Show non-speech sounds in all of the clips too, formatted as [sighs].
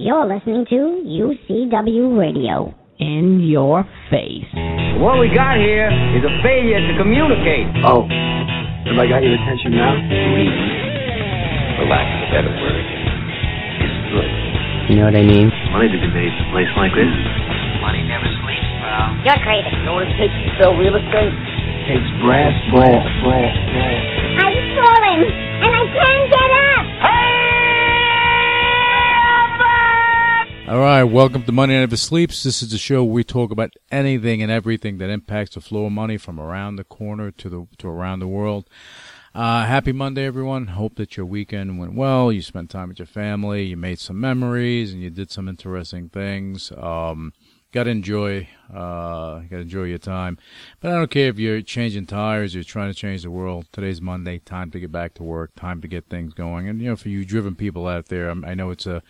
You're listening to UCW Radio. In your face. What we got here is a failure to communicate. Oh, have I got your attention now? For lack of a better word, is good. You know what I mean? Money to be made in a place like this. Money never sleeps, pal. You're crazy. You know what it takes to sell real estate? It Takes brass, brass, brass, brass. I've fallen, and I can't get up. All right, welcome to Money Never Sleeps. This is the show where we talk about anything and everything that impacts the flow of money from around the corner to the to around the world. Uh, happy Monday, everyone. Hope that your weekend went well. You spent time with your family. You made some memories, and you did some interesting things. Um, got to enjoy, uh, got to enjoy your time. But I don't care if you're changing tires, you're trying to change the world. Today's Monday, time to get back to work, time to get things going. And you know, for you driven people out there, I know it's a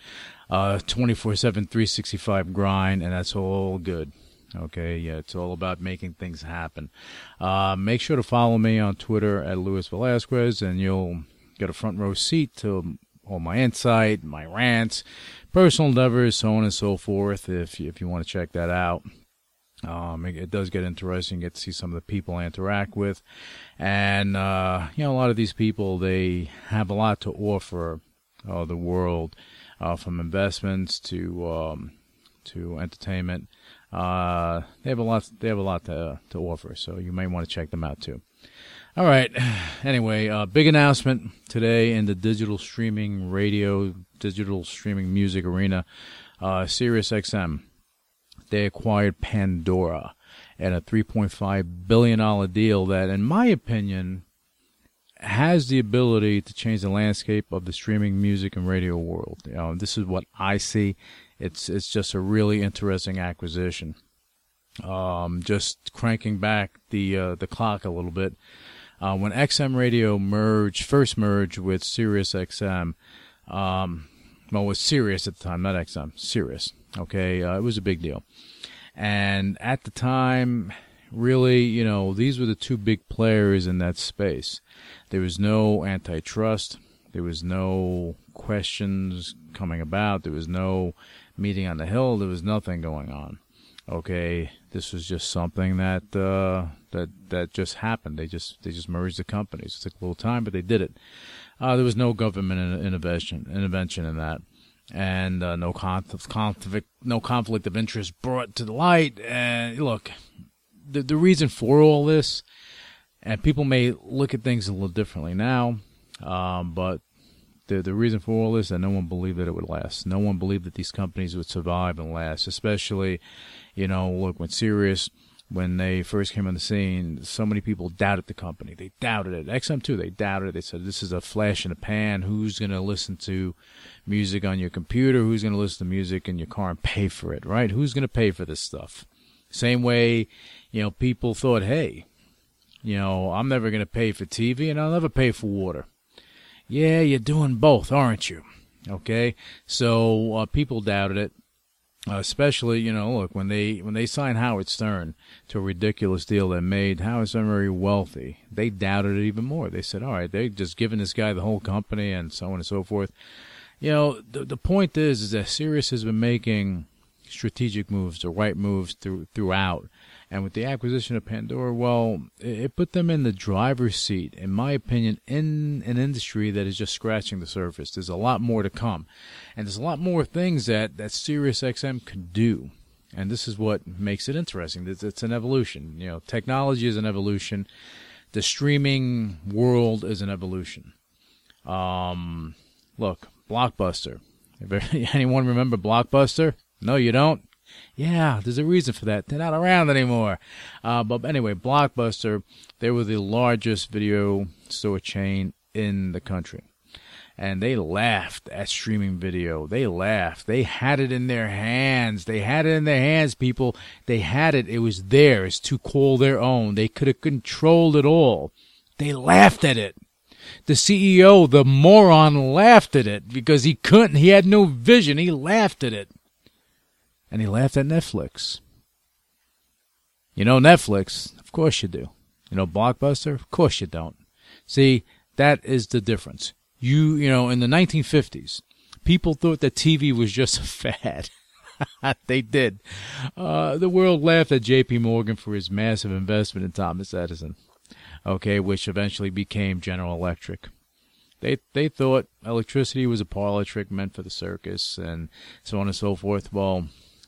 uh, 24 7, 365 grind, and that's all good. Okay, yeah, it's all about making things happen. Uh, make sure to follow me on Twitter at Luis Velazquez, and you'll get a front row seat to all my insight, my rants, personal endeavors, so on and so forth. If if you want to check that out. Um, it, it, does get interesting. You get to see some of the people I interact with, and uh, you know a lot of these people they have a lot to offer uh, the world uh, from investments to um, to entertainment. Uh, they have a lot. They have a lot to to offer, so you may want to check them out too. All right. [sighs] Anyway, uh, big announcement today in the digital streaming radio, digital streaming music arena. Uh, SiriusXM they acquired Pandora and a 3.5 billion dollar deal that, in my opinion, has the ability to change the landscape of the streaming music and radio world. You know, this is what I see. It's it's just a really interesting acquisition. Um, just cranking back the uh, the clock a little bit. Uh, when XM Radio merged, first merged with Sirius XM, um, well, was Sirius at the time, not XM, Sirius. Okay, uh, it was a big deal. And at the time, really, you know, these were the two big players in that space. There was no antitrust. There was no questions coming about. There was no meeting on the hill. There was nothing going on. Okay, this was just something that uh, that that just happened. They just they just merged the companies. It took a little time, but they did it. Uh, there was no government intervention intervention in that and uh, no conflict, no conflict of interest brought to the light. And look, the the reason for all this, and people may look at things a little differently now, um, but the the reason for all this that no one believed that it would last. No one believed that these companies would survive and last. Especially, you know, look when Sirius when they first came on the scene, so many people doubted the company. They doubted it. XM2, they doubted it. They said, this is a flash in the pan. Who's going to listen to music on your computer? Who's going to listen to music in your car and pay for it, right? Who's going to pay for this stuff? Same way, you know, people thought, hey, you know, I'm never going to pay for TV and I'll never pay for water. Yeah, you're doing both, aren't you? Okay, so uh, people doubted it. Uh, especially, you know, look when they when they signed Howard Stern to a ridiculous deal that made Howard Stern very wealthy, they doubted it even more. They said, "All right, they're just giving this guy the whole company and so on and so forth." You know, the the point is, is that Sirius has been making strategic moves, the right moves through, throughout. And with the acquisition of Pandora, well, it put them in the driver's seat, in my opinion, in an industry that is just scratching the surface. There's a lot more to come. And there's a lot more things that, that SiriusXM could do. And this is what makes it interesting. It's, it's an evolution. You know, technology is an evolution. The streaming world is an evolution. Um, look, Blockbuster. [laughs] Anyone remember Blockbuster? No, you don't? Yeah, there's a reason for that. They're not around anymore. Uh, but anyway, Blockbuster, they were the largest video store chain in the country. And they laughed at streaming video. They laughed. They had it in their hands. They had it in their hands, people. They had it. It was theirs to call their own. They could have controlled it all. They laughed at it. The CEO, the moron, laughed at it because he couldn't. He had no vision. He laughed at it and he laughed at Netflix. You know Netflix? Of course you do. You know Blockbuster? Of course you don't. See, that is the difference. You, you know, in the 1950s, People thought that TV was just a [laughs] fad. [laughs] they did. Uh, the world laughed at J.P. Morgan for his massive investment in Thomas Edison, okay, which eventually became General Electric. They they thought electricity was a parlor trick meant for the circus and so on and so forth. Well,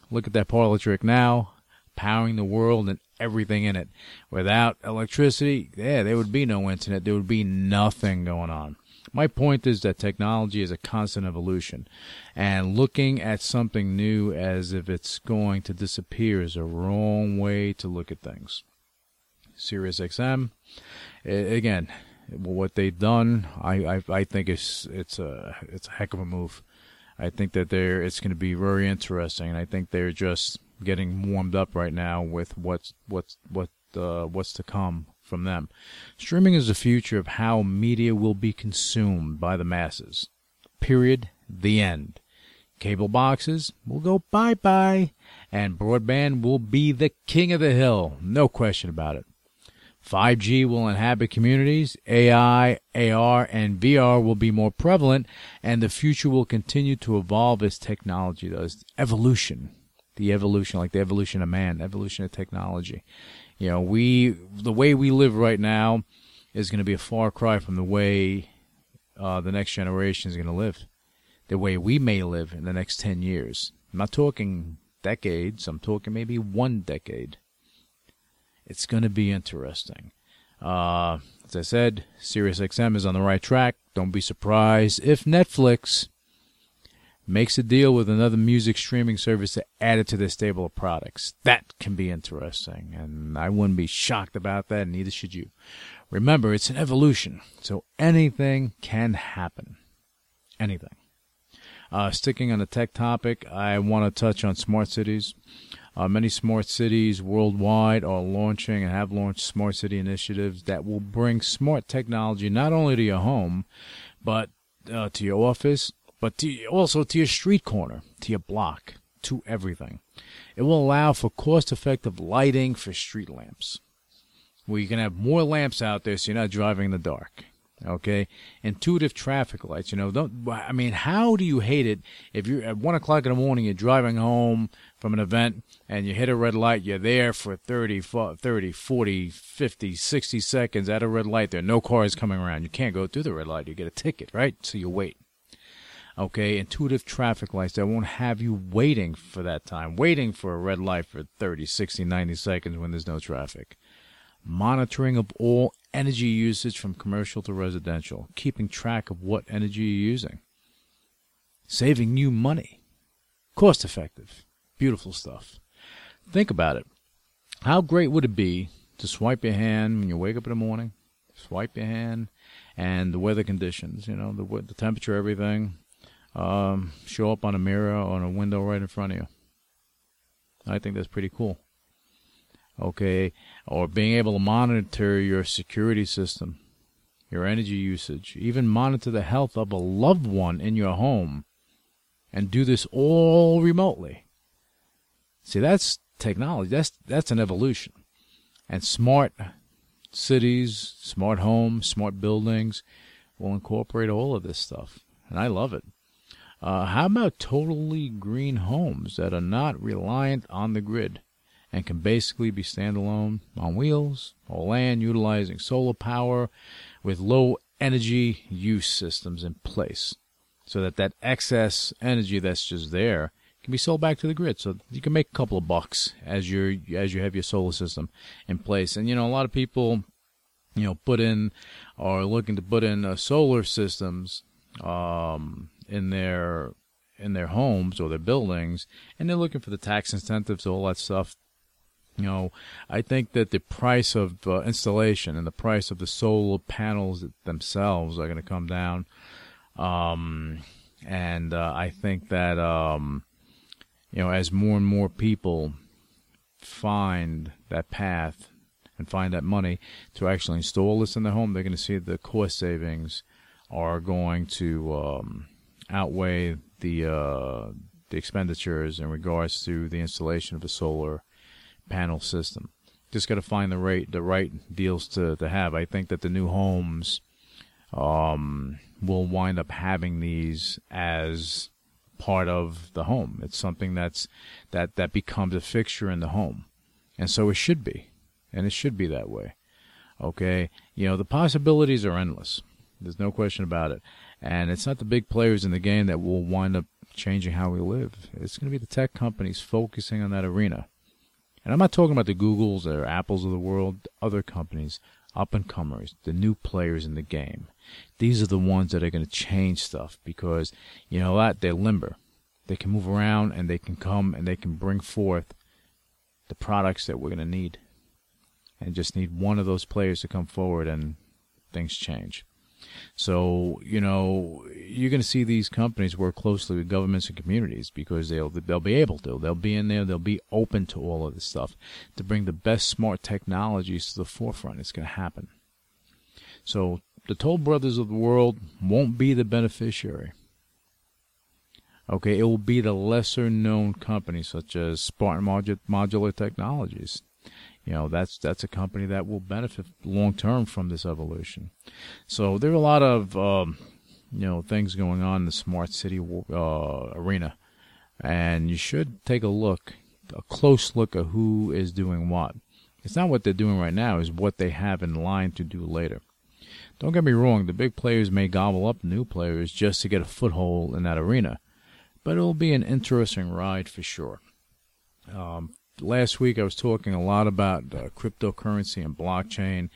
look at that parlor trick now, powering the world and everything in it. Without electricity, yeah, there would be no internet. There would be nothing going on. My point is that technology is a constant evolution, and looking at something new as if it's going to disappear is a wrong way to look at things. SiriusXM, again, what they've done, I, I, I think it's it's a it's a heck of a move. I think that they're it's going to be very interesting, and I think they're just getting warmed up right now with what's what's what uh, what's to come from them. Streaming is the future of how media will be consumed by the masses. Period. The end. Cable boxes will go bye bye, and broadband will be the king of the hill. No question about it. 5G will inhabit communities, AI, AR, and VR will be more prevalent, and the future will continue to evolve as technology does. Evolution. The evolution, like the evolution of man, evolution of technology. You know, we, the way we live right now is going to be a far cry from the way uh, the next generation is going to live. The way we may live in the next 10 years. I'm not talking decades, I'm talking maybe one decade. It's going to be interesting. Uh, as I said, SiriusXM is on the right track. Don't be surprised if Netflix makes a deal with another music streaming service to add it to their stable of products. That can be interesting, and I wouldn't be shocked about that, neither should you. Remember, it's an evolution, so anything can happen. Anything. Uh, sticking on the tech topic, I want to touch on smart cities. Uh, many smart cities worldwide are launching and have launched smart city initiatives that will bring smart technology not only to your home, but uh, to your office, but to, also to your street corner, to your block, to everything. It will allow for cost effective lighting for street lamps, where you can have more lamps out there so you're not driving in the dark. Okay, intuitive traffic lights. You know, don't. I mean, how do you hate it if you're at one o'clock in the morning, you're driving home from an event and you hit a red light, you're there for 30, 30, 40, 50, 60 seconds at a red light. There are no cars coming around. You can't go through the red light. You get a ticket, right? So you wait. Okay, intuitive traffic lights that won't have you waiting for that time, waiting for a red light for 30, 60, 90 seconds when there's no traffic. Monitoring of all energy usage from commercial to residential, keeping track of what energy you're using. Saving you money. Cost effective. Beautiful stuff. Think about it. How great would it be to swipe your hand when you wake up in the morning? Swipe your hand and the weather conditions, you know, the the temperature, everything, um, show up on a mirror or on a window right in front of you. I think that's pretty cool. Okay, or being able to monitor your security system, your energy usage, even monitor the health of a loved one in your home, and do this all remotely. See, that's technology. That's that's an evolution. And smart cities, smart homes, smart buildings will incorporate all of this stuff, and I love it. Uh, how about totally green homes that are not reliant on the grid and can basically be standalone on wheels or land utilizing solar power with low energy use systems in place so that that excess energy that's just there can be sold back to the grid. So you can make a couple of bucks as you as you have your solar system in place. And you know, a lot of people, you know, put in or looking to put in uh, solar systems um, in their in their homes or their buildings, and they're looking for the tax incentives, all that stuff. You know, I think that the price of uh, installation and the price of the solar panels themselves are going to come down. Um, and uh, I think that um, you know, as more and more people find that path and find that money to actually install this in their home, they're going to see the cost savings are going to um, outweigh the uh, the expenditures in regards to the installation of a solar panel system. Just got to find the right the right deals to, to have. I think that the new homes um, will wind up having these as part of the home. It's something that's that that becomes a fixture in the home, and so it should be, and it should be that way. Okay, you know the possibilities are endless. There's no question about it, and it's not the big players in the game that will wind up changing how we live. It's going to be the tech companies focusing on that arena. And I'm not talking about the Googles or Apples of the world, other companies, up and comers, the new players in the game. These are the ones that are going to change stuff because, you know what, they're limber. They can move around and they can come and they can bring forth the products that we're going to need. And just need one of those players to come forward and things change. So you know you're going to see these companies work closely with governments and communities because they'll they'll be able to. They'll be in there. They'll be open to all of this stuff to bring the best smart technologies to the forefront. It's going to happen. So the Toll Brothers of the world won't be the beneficiary. Okay, it will be the lesser known companies such as Spartan Modular Technologies you know that's that's a company that will benefit long term from this evolution. So there are a lot of um, you know things going on in the smart city uh, arena, and you should take a look, a close look at who is doing what. It's not what they're doing right now; is what they have in line to do later. Don't get me wrong; the big players may gobble up new players just to get a foothold in that arena, but it'll be an interesting ride for sure. Um, last week I was talking a lot about uh, cryptocurrency and blockchain.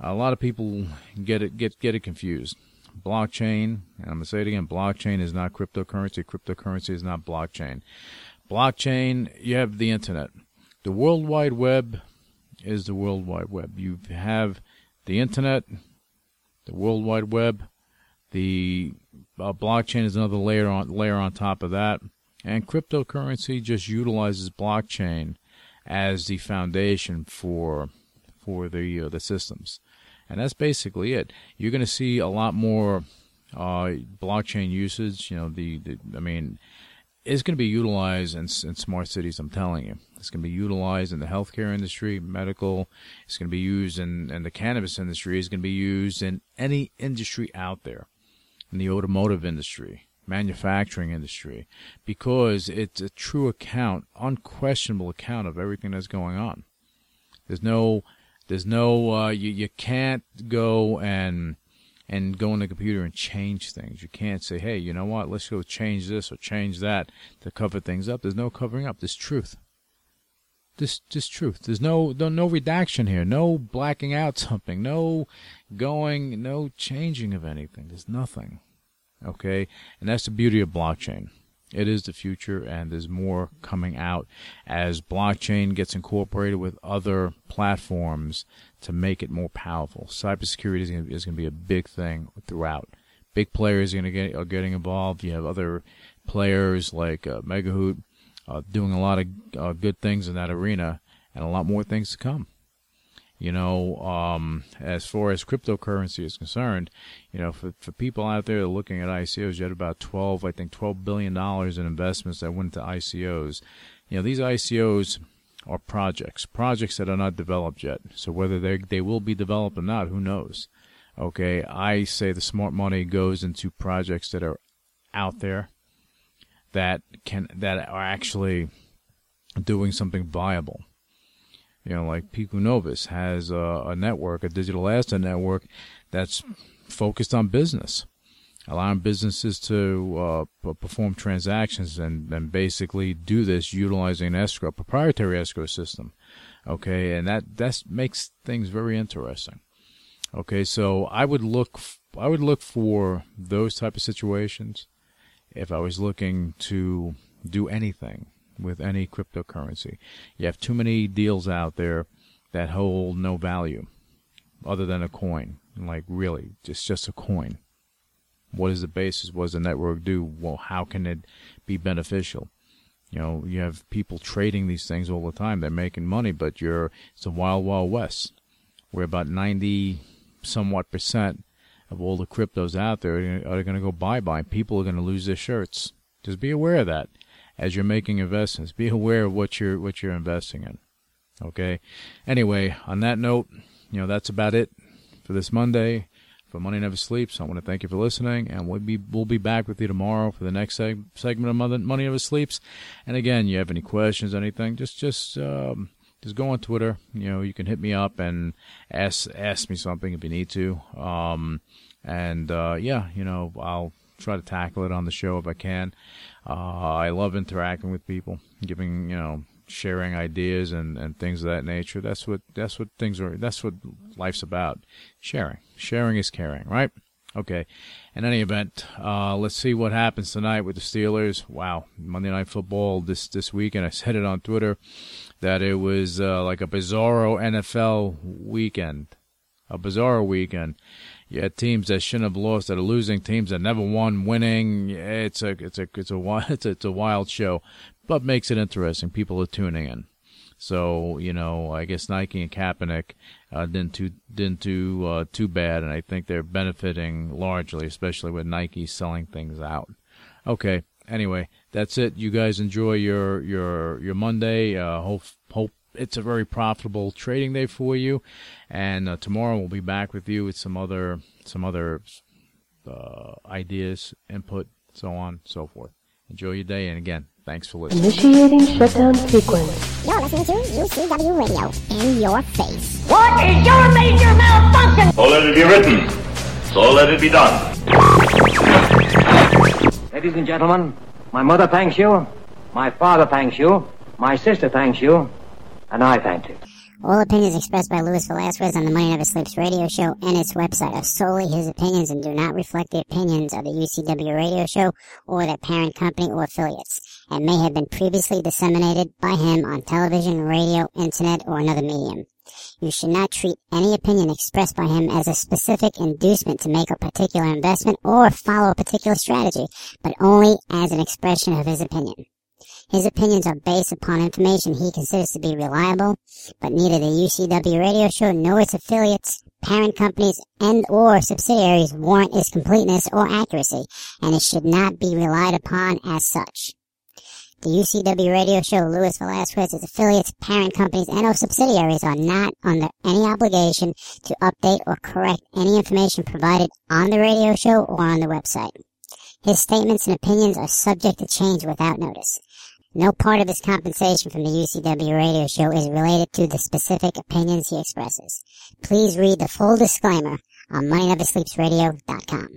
A lot of people get it get get it confused. Blockchain, and I'm gonna say it again: blockchain is not cryptocurrency. Cryptocurrency is not blockchain. Blockchain, you have the internet. The World Wide Web is the World Wide Web. You have the internet, the World Wide Web. The uh, blockchain is another layer on layer on top of that. And cryptocurrency just utilizes blockchain as the foundation for for the uh, the systems, and that's basically it. You're going to see a lot more uh, blockchain usage. You know, the, the I mean, it's going to be utilized in, in smart cities. I'm telling you, it's going to be utilized in the healthcare industry, medical. It's going to be used in, in the cannabis industry. It's going to be used in any industry out there, in the automotive industry manufacturing industry because it's a true account, unquestionable account of everything that's going on. There's no, there's no, uh, you, you can't go and, and go in the computer and change things. You can't say, hey, you know what, let's go change this or change that to cover things up. There's no covering up. There's truth. This, this truth. There's no, no, no redaction here. No blacking out [laughs] something. No going, no changing of anything. There's nothing. Okay, and that's the beauty of blockchain. It is the future, and there's more coming out as blockchain gets incorporated with other platforms to make it more powerful. Cybersecurity is going to, be a big thing throughout. Big players are get are getting involved. You have other players like uh, Megahoot uh, doing a lot of uh, good things in that arena, and a lot more things to come. You know, um, as far as cryptocurrency is concerned, you know, for, for people out there looking at ICOs, you had about 12, I think, 12 billion dollars in investments that went to ICOs. You know, these ICOs are projects, projects that are not developed yet. So whether they they will be developed or not, who knows? Okay, I say the smart money goes into projects that are out there that can that are actually doing something viable. You know, like Pico Novus has a, a network, a digital asset network that's focused on business, allowing businesses to uh, perform transactions and, and basically do this utilizing escrow, proprietary escrow system. Okay, and that that makes things very interesting. Okay, so I would look I would look for those type of situations if I was looking to do anything with any cryptocurrency. You have too many deals out there that hold no value other than a coin. Like really, it's just a coin. What is the basis? What does the network do? Well, how can it be beneficial? You know, you have people trading these things all the time. They're making money, but you're it's a wild, wild west, where about ninety somewhat percent of all the cryptos out there are going to go bye bye. People are going to lose their shirts. Just be aware of that as you're making investments. Be aware of what you're what you're investing in. Okay. Anyway, on that note, you know that's about it for this Monday. for Money Never Sleeps. I want to thank you for listening, and we'll be we'll be back with you tomorrow for the next seg- segment of Money, Never Sleeps. And again, you have any questions, anything, just just um, just go on Twitter. You know, you can hit me up and ask ask me something if you need to. Um, and uh, yeah, you know, I'll try to tackle it on the show if I can. Uh, I love interacting with people, giving you know, sharing ideas and, and things of that nature. That's what that's what things are. That's what life's about. Sharing, sharing is caring, right? Okay. In any event, uh, let's see what happens tonight with the Steelers. Wow, Monday Night Football this this weekend. I said it on Twitter that it was uh, like a bizarro NFL weekend, a bizarro weekend. You had teams that shouldn't have lost that are losing, teams that never won winning. It's a it's a it's a [laughs] it's a, it's a wild show, but makes it interesting. People are tuning in. So you know, I guess Nike and Kaepernick uh, didn't too didn't do uh, too bad, and I think they're benefiting largely, especially with Nike selling things out. Okay. Anyway, that's it. You guys enjoy your your your Monday. Uh, hope hope it's a very profitable trading day for you. And uh, tomorrow we'll be back with you with some other some other uh, ideas, input, so on, so forth. Enjoy your day, and again, thanks for listening. Initiating shutdown sequence. You're listening to UCW Radio in your face. What is your major malfunction? So let it be written. So let it be done. Ladies and gentlemen, my mother thanks you, my father thanks you, my sister thanks you, and I thank you. All opinions expressed by Luis Velazquez on the Money Never Sleeps radio show and its website are solely his opinions and do not reflect the opinions of the UCW radio show or their parent company or affiliates, and may have been previously disseminated by him on television, radio, internet, or another medium. You should not treat any opinion expressed by him as a specific inducement to make a particular investment or follow a particular strategy, but only as an expression of his opinion. His opinions are based upon information he considers to be reliable, but neither the UCW radio show nor its affiliates, parent companies, and or subsidiaries warrant its completeness or accuracy, and it should not be relied upon as such. The UCW radio show Luis Velazquez, its affiliates, parent companies, and or subsidiaries are not under any obligation to update or correct any information provided on the radio show or on the website. His statements and opinions are subject to change without notice. No part of his compensation from the UCW radio show is related to the specific opinions he expresses. Please read the full disclaimer on MoneyNeverSleepsRadio.com.